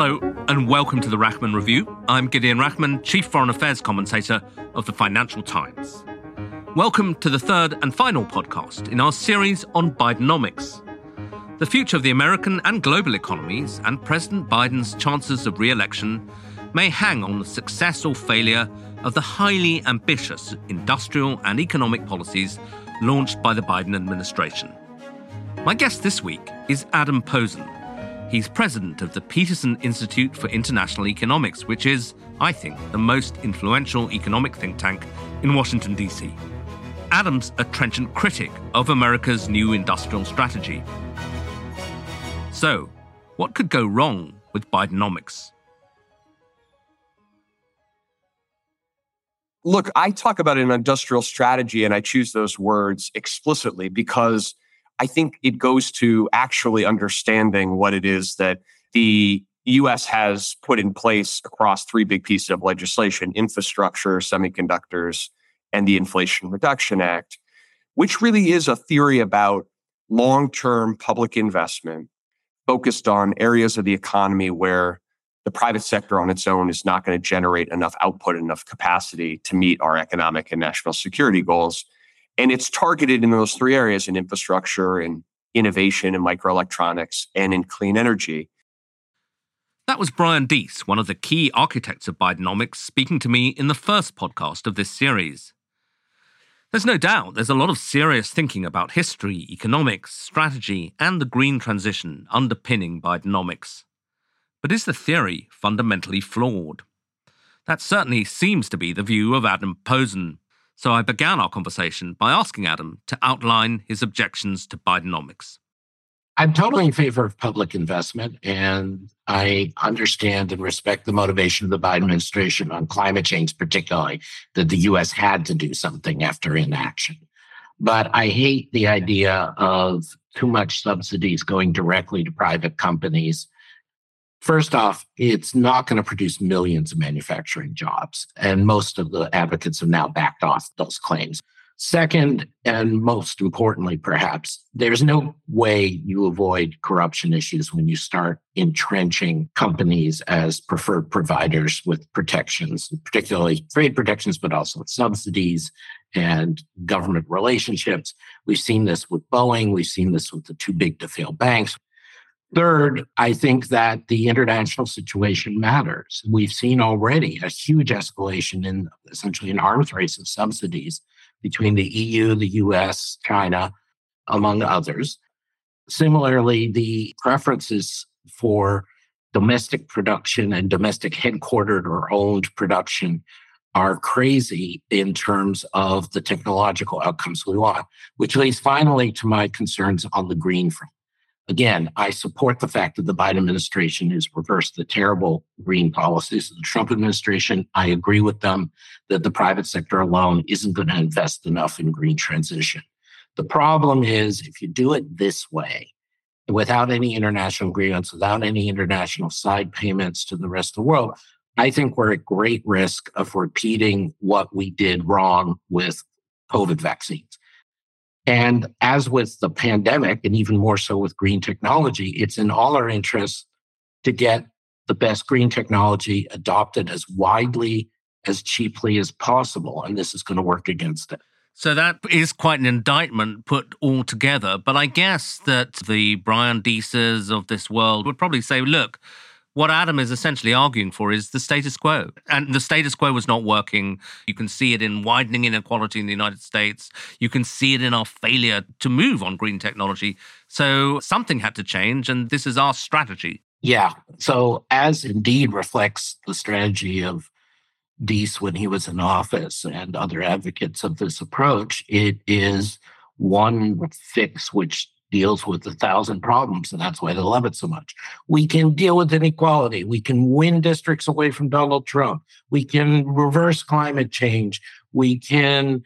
Hello, and welcome to the Rachman Review. I'm Gideon Rachman, Chief Foreign Affairs Commentator of the Financial Times. Welcome to the third and final podcast in our series on Bidenomics. The future of the American and global economies and President Biden's chances of re election may hang on the success or failure of the highly ambitious industrial and economic policies launched by the Biden administration. My guest this week is Adam Posen. He's president of the Peterson Institute for International Economics, which is, I think, the most influential economic think tank in Washington, D.C. Adam's a trenchant critic of America's new industrial strategy. So, what could go wrong with Bidenomics? Look, I talk about an industrial strategy and I choose those words explicitly because I think it goes to actually understanding what it is that the US has put in place across three big pieces of legislation infrastructure, semiconductors, and the Inflation Reduction Act, which really is a theory about long term public investment focused on areas of the economy where the private sector on its own is not going to generate enough output, enough capacity to meet our economic and national security goals. And it's targeted in those three areas in infrastructure and innovation and microelectronics and in clean energy. That was Brian Deese, one of the key architects of Bidenomics, speaking to me in the first podcast of this series. There's no doubt there's a lot of serious thinking about history, economics, strategy, and the green transition underpinning Bidenomics. But is the theory fundamentally flawed? That certainly seems to be the view of Adam Posen. So I began our conversation by asking Adam to outline his objections to Bidenomics. I'm totally in favor of public investment, and I understand and respect the motivation of the Biden administration on climate change, particularly that the US had to do something after inaction. But I hate the idea of too much subsidies going directly to private companies First off, it's not going to produce millions of manufacturing jobs. And most of the advocates have now backed off those claims. Second, and most importantly, perhaps, there's no way you avoid corruption issues when you start entrenching companies as preferred providers with protections, particularly trade protections, but also subsidies and government relationships. We've seen this with Boeing. We've seen this with the too big to fail banks. Third, I think that the international situation matters. We've seen already a huge escalation in essentially an arms race of subsidies between the EU, the US, China, among others. Similarly, the preferences for domestic production and domestic headquartered or owned production are crazy in terms of the technological outcomes we want, which leads finally to my concerns on the green front. Again, I support the fact that the Biden administration has reversed the terrible green policies of the Trump administration. I agree with them that the private sector alone isn't going to invest enough in green transition. The problem is if you do it this way, without any international agreements, without any international side payments to the rest of the world, I think we're at great risk of repeating what we did wrong with COVID vaccines. And as with the pandemic, and even more so with green technology, it's in all our interests to get the best green technology adopted as widely, as cheaply as possible. And this is going to work against it. So that is quite an indictment put all together. But I guess that the Brian Deeses of this world would probably say, look, what Adam is essentially arguing for is the status quo. And the status quo was not working. You can see it in widening inequality in the United States. You can see it in our failure to move on green technology. So something had to change, and this is our strategy. Yeah. So, as indeed reflects the strategy of Deese when he was in office and other advocates of this approach, it is one fix which deals with a thousand problems, and that's why they love it so much. We can deal with inequality. We can win districts away from Donald Trump. We can reverse climate change. We can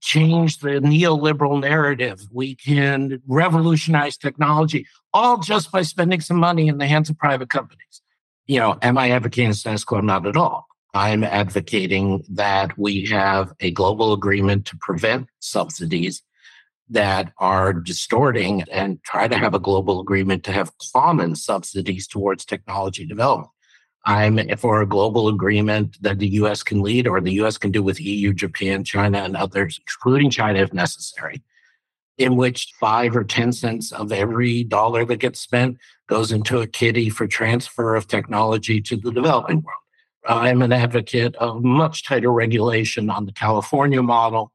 change the neoliberal narrative. We can revolutionize technology, all just by spending some money in the hands of private companies. You know, am I advocating status quo? Not at all. I'm advocating that we have a global agreement to prevent subsidies that are distorting and try to have a global agreement to have common subsidies towards technology development. I'm for a global agreement that the US can lead or the US can do with EU, Japan, China, and others, excluding China if necessary, in which five or 10 cents of every dollar that gets spent goes into a kitty for transfer of technology to the developing world. I'm an advocate of much tighter regulation on the California model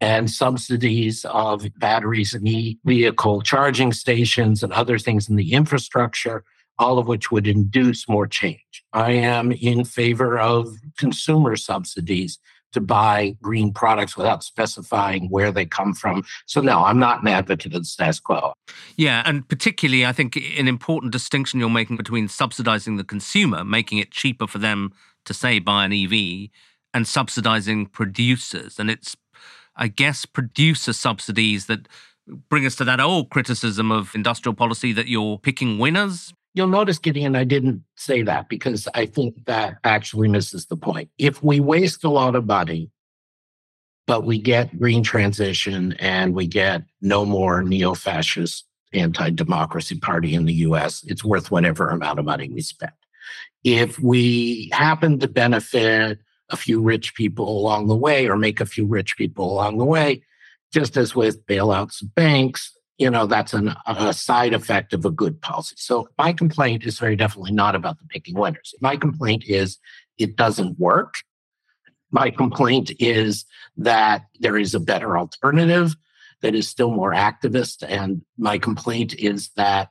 and subsidies of batteries and e vehicle charging stations and other things in the infrastructure, all of which would induce more change. I am in favor of consumer subsidies to buy green products without specifying where they come from. So, no, I'm not an advocate of the status quo. Yeah, and particularly, I think an important distinction you're making between subsidizing the consumer, making it cheaper for them to, say, buy an EV, and subsidizing producers. And it's I guess, producer subsidies that bring us to that old criticism of industrial policy that you're picking winners? You'll notice, Gideon, I didn't say that because I think that actually misses the point. If we waste a lot of money, but we get green transition and we get no more neo fascist anti democracy party in the US, it's worth whatever amount of money we spend. If we happen to benefit a few rich people along the way or make a few rich people along the way. Just as with bailouts of banks, you know, that's an, a side effect of a good policy. So my complaint is very definitely not about the picking winners. My complaint is it doesn't work. My complaint is that there is a better alternative that is still more activist. And my complaint is that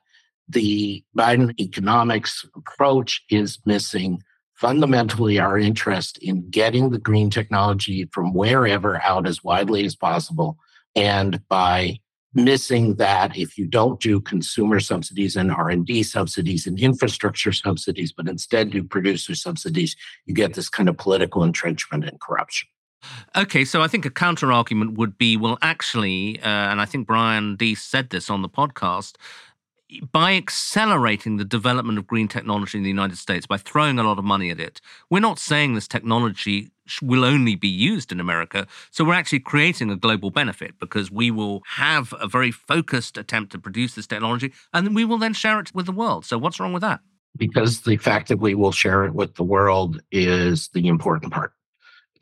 the Biden economics approach is missing fundamentally our interest in getting the green technology from wherever out as widely as possible and by missing that if you don't do consumer subsidies and r&d subsidies and infrastructure subsidies but instead do producer subsidies you get this kind of political entrenchment and corruption. Okay, so I think a counter argument would be well, actually, uh, and I think Brian Deese said this on the podcast, by accelerating the development of green technology in the United States, by throwing a lot of money at it, we're not saying this technology will only be used in America. So we're actually creating a global benefit because we will have a very focused attempt to produce this technology and we will then share it with the world. So what's wrong with that? Because the fact that we will share it with the world is the important part.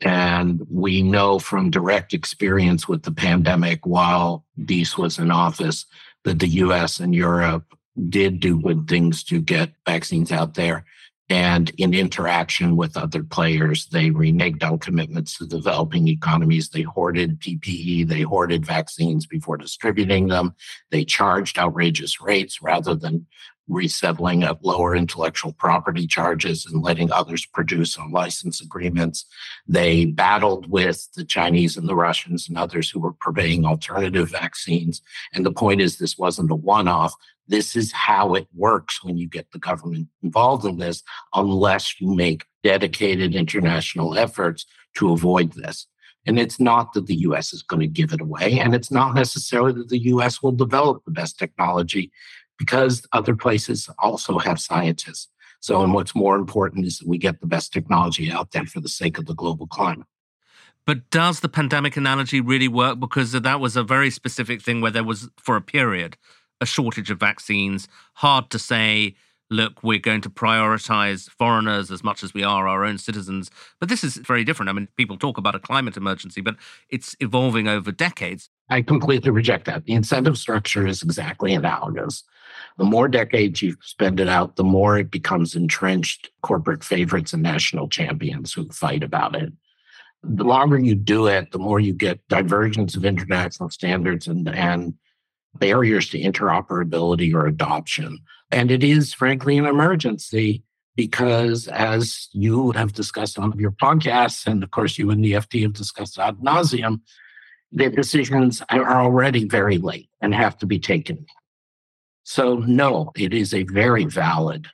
And we know from direct experience with the pandemic while Deese was in office that the US and Europe did do good things to get vaccines out there. And in interaction with other players, they reneged on commitments to developing economies. They hoarded PPE, they hoarded vaccines before distributing them. They charged outrageous rates rather than resettling at lower intellectual property charges and letting others produce on license agreements. They battled with the Chinese and the Russians and others who were purveying alternative vaccines. And the point is, this wasn't a one off. This is how it works when you get the government involved in this, unless you make dedicated international efforts to avoid this. And it's not that the US is going to give it away. And it's not necessarily that the US will develop the best technology because other places also have scientists. So, and what's more important is that we get the best technology out there for the sake of the global climate. But does the pandemic analogy really work? Because that was a very specific thing where there was, for a period, a shortage of vaccines. Hard to say, look, we're going to prioritize foreigners as much as we are our own citizens. But this is very different. I mean, people talk about a climate emergency, but it's evolving over decades. I completely reject that. The incentive structure is exactly analogous. The more decades you spend it out, the more it becomes entrenched corporate favorites and national champions who fight about it. The longer you do it, the more you get divergence of international standards and, and barriers to interoperability or adoption. And it is, frankly, an emergency because, as you have discussed on your podcasts, and of course, you and the FT have discussed ad nauseum, the decisions are already very late and have to be taken. So, no, it is a very valid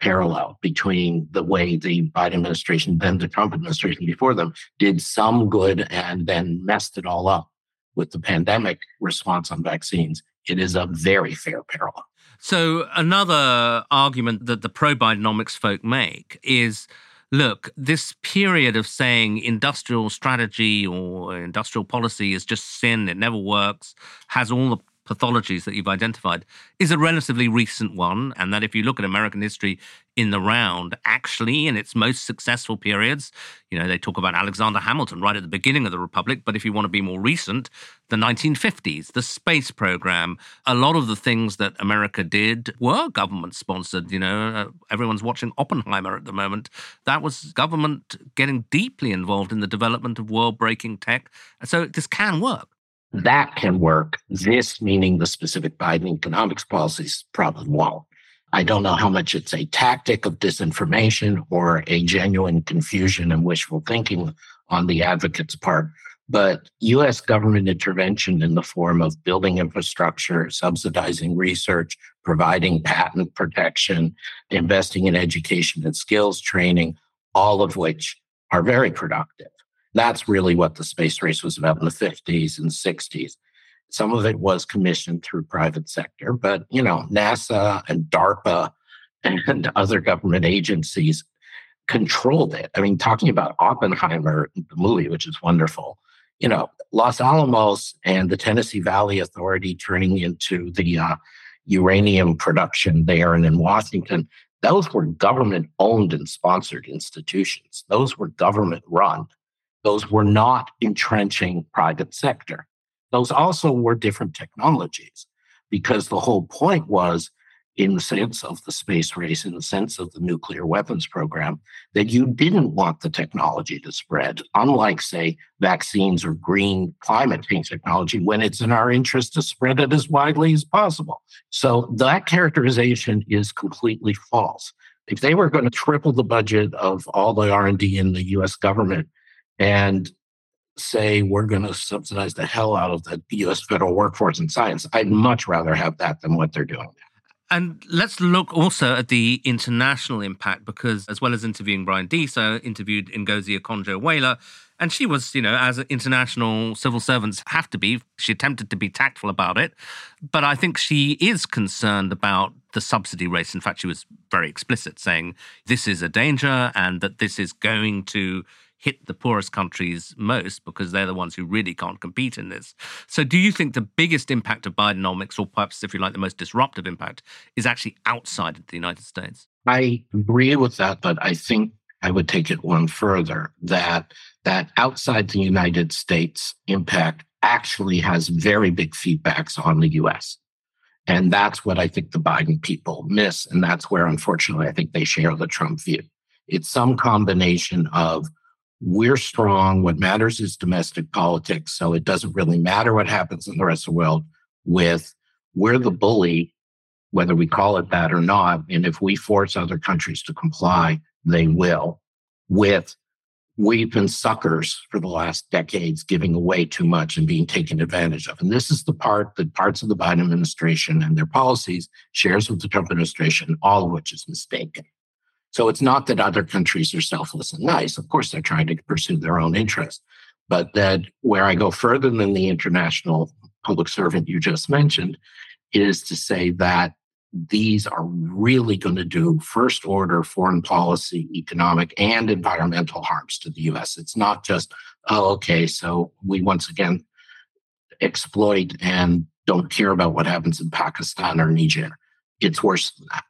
parallel between the way the Biden administration, then the Trump administration before them, did some good and then messed it all up with the pandemic response on vaccines. It is a very fair parallel. So, another argument that the pro Bidenomics folk make is look, this period of saying industrial strategy or industrial policy is just sin, it never works, has all the pathologies that you've identified is a relatively recent one. And that if you look at American history in the round, actually, in its most successful periods, you know, they talk about Alexander Hamilton right at the beginning of the Republic. But if you want to be more recent, the 1950s, the space program, a lot of the things that America did were government sponsored. You know, uh, everyone's watching Oppenheimer at the moment. That was government getting deeply involved in the development of world breaking tech. So this can work that can work. This, meaning the specific Biden economics policies, probably won't. I don't know how much it's a tactic of disinformation or a genuine confusion and wishful thinking on the advocate's part. But US government intervention in the form of building infrastructure, subsidizing research, providing patent protection, investing in education and skills training, all of which are very productive. That's really what the space race was about in the 50s and 60s. Some of it was commissioned through private sector, but you know, NASA and DARPA and other government agencies controlled it. I mean, talking about Oppenheimer, the movie, which is wonderful, you know, Los Alamos and the Tennessee Valley Authority turning into the uh, uranium production there and in Washington, those were government owned and sponsored institutions. Those were government run. Those were not entrenching private sector. Those also were different technologies because the whole point was, in the sense of the space race, in the sense of the nuclear weapons program, that you didn't want the technology to spread, unlike, say, vaccines or green climate change technology, when it's in our interest to spread it as widely as possible. So that characterization is completely false. If they were going to triple the budget of all the R&D in the US government and say we're going to subsidize the hell out of the US federal workforce in science. I'd much rather have that than what they're doing. And let's look also at the international impact because, as well as interviewing Brian Deese, I interviewed Ngozi Okonjo-Iweala, and she was, you know, as international civil servants have to be, she attempted to be tactful about it. But I think she is concerned about the subsidy race. In fact, she was very explicit, saying this is a danger and that this is going to hit the poorest countries most because they're the ones who really can't compete in this. So, do you think the biggest impact of Bidenomics, or perhaps if you like, the most disruptive impact, is actually outside of the United States? I agree with that, but I think I would take it one further that that outside the United States impact actually has very big feedbacks on the US. And that's what I think the Biden people miss. And that's where, unfortunately, I think they share the Trump view. It's some combination of we're strong. What matters is domestic politics. So it doesn't really matter what happens in the rest of the world with we're the bully, whether we call it that or not. And if we force other countries to comply, they will. With we've been suckers for the last decades, giving away too much and being taken advantage of. And this is the part that parts of the Biden administration and their policies shares with the Trump administration, all of which is mistaken. So it's not that other countries are selfless and nice. Of course, they're trying to pursue their own interests. But that where I go further than the international public servant you just mentioned is to say that these are really going to do first order foreign policy, economic, and environmental harms to the US. It's not just, oh, okay, so we once again exploit and don't care about what happens in Pakistan or Niger. It's worse than that.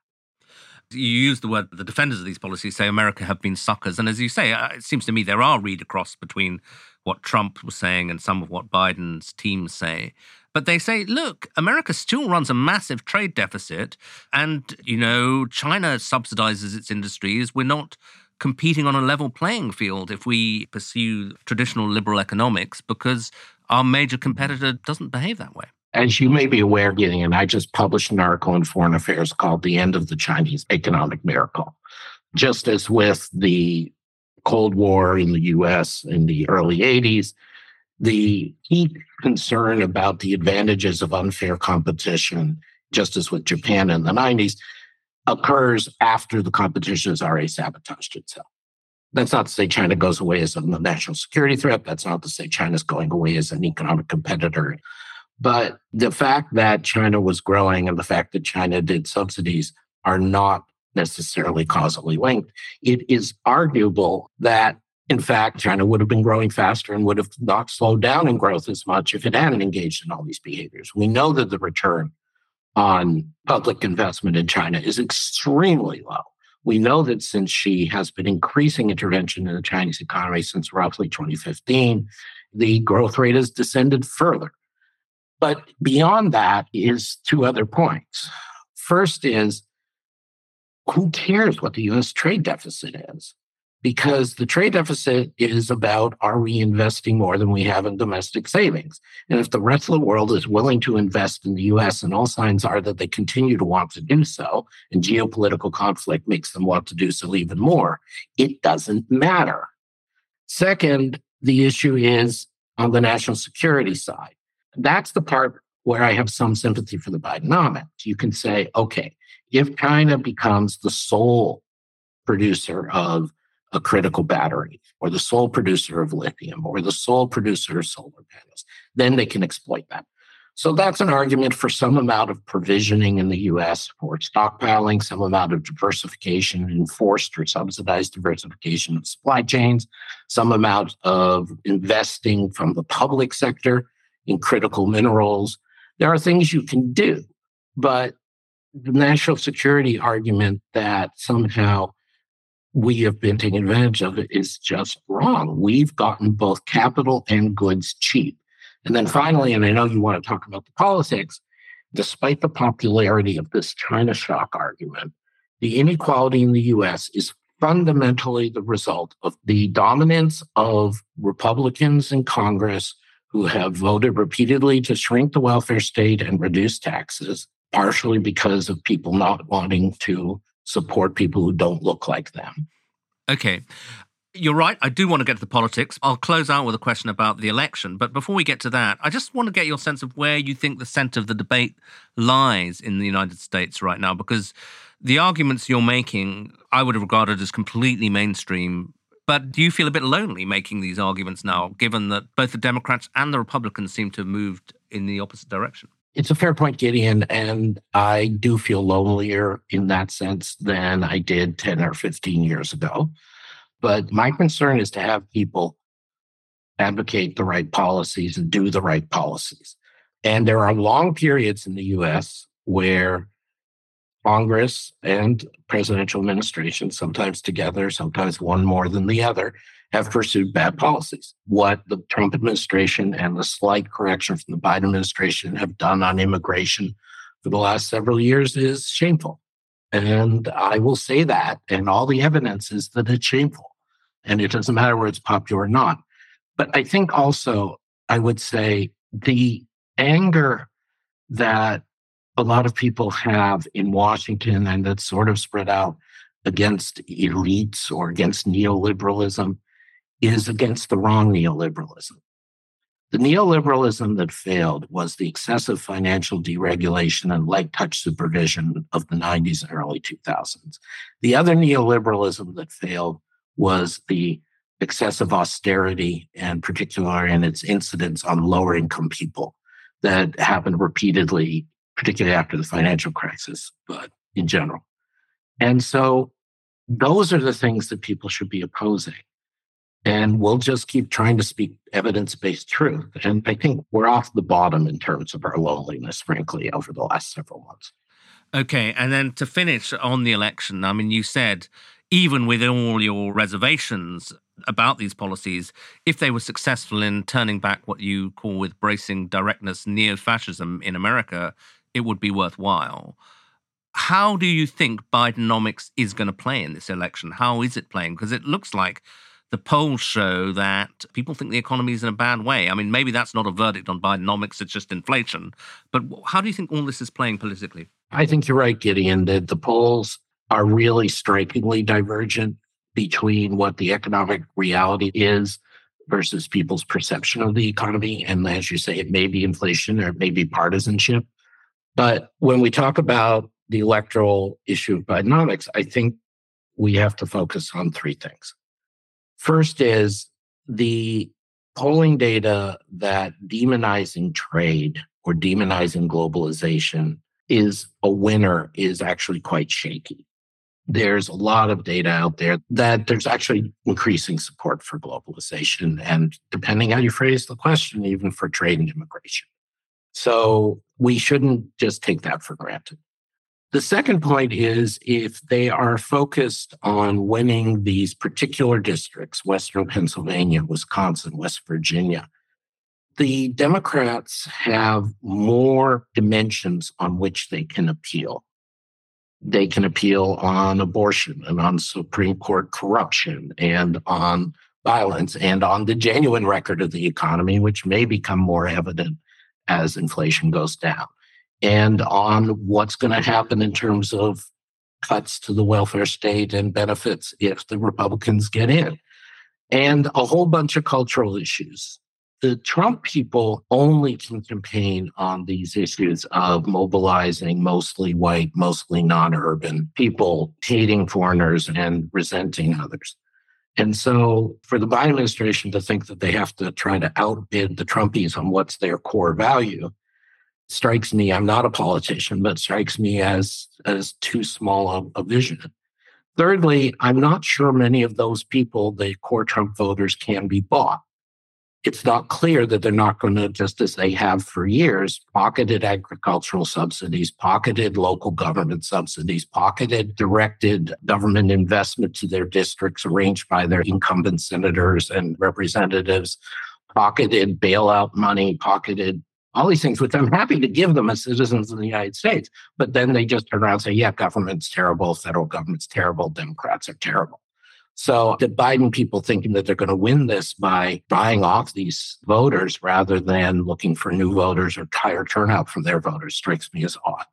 You use the word the defenders of these policies say America have been suckers. And as you say, uh, it seems to me there are read across between what Trump was saying and some of what Biden's team say. But they say, look, America still runs a massive trade deficit. And, you know, China subsidizes its industries. We're not competing on a level playing field if we pursue traditional liberal economics because our major competitor doesn't behave that way. As you may be aware, Gideon, I just published an article in Foreign Affairs called The End of the Chinese Economic Miracle. Just as with the Cold War in the US in the early 80s, The key concern about the advantages of unfair competition, just as with Japan in the 90s, occurs after the competition has already sabotaged itself. That's not to say China goes away as a national security threat. That's not to say China's going away as an economic competitor. But the fact that China was growing and the fact that China did subsidies are not necessarily causally linked. It is arguable that, in fact, China would have been growing faster and would have not slowed down in growth as much if it hadn't engaged in all these behaviors. We know that the return on public investment in China is extremely low. We know that since Xi has been increasing intervention in the Chinese economy since roughly 2015, the growth rate has descended further. But beyond that is two other points. First is who cares what the US trade deficit is? Because the trade deficit is about are we investing more than we have in domestic savings? And if the rest of the world is willing to invest in the US, and all signs are that they continue to want to do so, and geopolitical conflict makes them want to do so even more, it doesn't matter. Second, the issue is on the national security side. That's the part where I have some sympathy for the Bidenomics. You can say, okay, if China becomes the sole producer of a critical battery or the sole producer of lithium or the sole producer of solar panels, then they can exploit that. So that's an argument for some amount of provisioning in the US for stockpiling, some amount of diversification, enforced or subsidized diversification of supply chains, some amount of investing from the public sector in critical minerals. There are things you can do, but the national security argument that somehow we have been taking advantage of it is just wrong. We've gotten both capital and goods cheap. And then finally, and I know you want to talk about the politics, despite the popularity of this China shock argument, the inequality in the US is fundamentally the result of the dominance of Republicans in Congress who have voted repeatedly to shrink the welfare state and reduce taxes partially because of people not wanting to support people who don't look like them. Okay. You're right. I do want to get to the politics. I'll close out with a question about the election. But before we get to that, I just want to get your sense of where you think the center of the debate lies in the United States right now, because the arguments you're making, I would have regarded as completely mainstream. But do you feel a bit lonely making these arguments now, given that both the Democrats and the Republicans seem to have moved in the opposite direction? It's a fair point, Gideon. And I do feel lonelier in that sense than I did 10 or 15 years ago. But my concern is to have people advocate the right policies and do the right policies. And there are long periods in the US where Congress and presidential administration, sometimes together, sometimes one more than the other, have pursued bad policies. What the Trump administration and the slight correction from the Biden administration have done on immigration for the last several years is shameful. And I will say that, and all the evidence is that it's shameful. And it doesn't matter whether it's popular or not. But I think also, I would say the anger that a lot of people have in Washington and that's sort of spread out against elites or against neoliberalism is against the wrong neoliberalism. The neoliberalism that failed was the excessive financial deregulation and light touch supervision of the 90s and early 2000s. The other neoliberalism that failed was the excessive austerity and particularly in its incidence on lower income people that happened repeatedly, particularly after the financial crisis, but in general. And so those are the things that people should be opposing. And we'll just keep trying to speak evidence based truth. And I think we're off the bottom in terms of our loneliness, frankly, over the last several months. Okay. And then to finish on the election, I mean, you said even with all your reservations about these policies, if they were successful in turning back what you call with bracing directness neo fascism in America, it would be worthwhile. How do you think Bidenomics is going to play in this election? How is it playing? Because it looks like the polls show that people think the economy is in a bad way. I mean, maybe that's not a verdict on Bidenomics, it's just inflation. But how do you think all this is playing politically? I think you're right, Gideon, that the polls are really strikingly divergent between what the economic reality is versus people's perception of the economy. And as you say, it may be inflation or it may be partisanship. But when we talk about the electoral issue of Bidenomics, I think we have to focus on three things. First is the polling data that demonizing trade or demonizing globalization is a winner is actually quite shaky. There's a lot of data out there that there's actually increasing support for globalization and depending how you phrase the question, even for trade and immigration. So we shouldn't just take that for granted. The second point is if they are focused on winning these particular districts, Western Pennsylvania, Wisconsin, West Virginia, the Democrats have more dimensions on which they can appeal. They can appeal on abortion and on Supreme Court corruption and on violence and on the genuine record of the economy, which may become more evident as inflation goes down and on what's going to happen in terms of cuts to the welfare state and benefits if the Republicans get in, and a whole bunch of cultural issues. The Trump people only can campaign on these issues of mobilizing mostly white, mostly non urban people, hating foreigners and resenting others. And so, for the Biden administration to think that they have to try to outbid the Trumpies on what's their core value strikes me, I'm not a politician, but strikes me as, as too small a, a vision. Thirdly, I'm not sure many of those people, the core Trump voters, can be bought. It's not clear that they're not going to, just as they have for years, pocketed agricultural subsidies, pocketed local government subsidies, pocketed directed government investment to their districts arranged by their incumbent senators and representatives, pocketed bailout money, pocketed all these things, which I'm happy to give them as citizens of the United States. But then they just turn around and say, yeah, government's terrible, federal government's terrible, Democrats are terrible. So the Biden people thinking that they're going to win this by buying off these voters rather than looking for new voters or higher turnout from their voters strikes me as odd.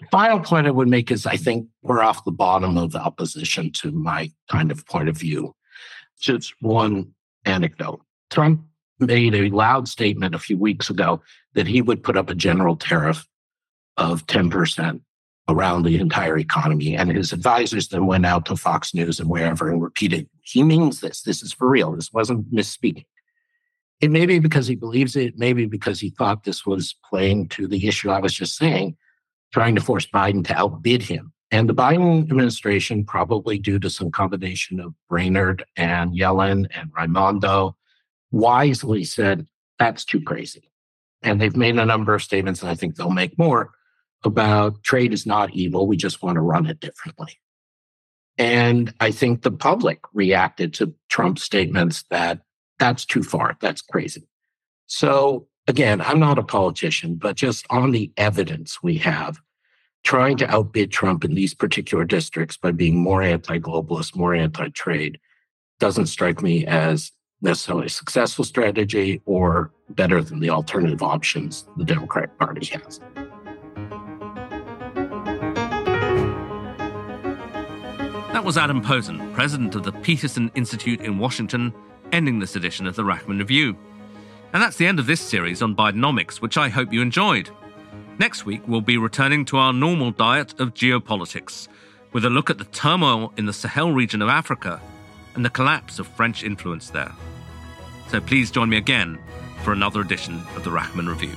The final point I would make is I think we're off the bottom of the opposition to my kind of point of view. Just one anecdote. Trump made a loud statement a few weeks ago that he would put up a general tariff of 10% around the entire economy. And his advisors then went out to Fox News and wherever and repeated, he means this. This is for real. This wasn't misspeaking. It may be because he believes it, maybe because he thought this was playing to the issue I was just saying, trying to force Biden to outbid him. And the Biden administration, probably due to some combination of Brainard and Yellen and Raimondo wisely said, that's too crazy. And they've made a number of statements, and I think they'll make more about trade is not evil. We just want to run it differently. And I think the public reacted to Trump's statements that that's too far. That's crazy. So again, I'm not a politician, but just on the evidence we have, trying to outbid Trump in these particular districts by being more anti globalist, more anti trade doesn't strike me as necessarily a successful strategy or better than the alternative options the Democratic Party has. Was Adam Posen, president of the Peterson Institute in Washington, ending this edition of the Rachman Review. And that's the end of this series on Bidenomics, which I hope you enjoyed. Next week, we'll be returning to our normal diet of geopolitics, with a look at the turmoil in the Sahel region of Africa and the collapse of French influence there. So please join me again for another edition of the Rachman Review.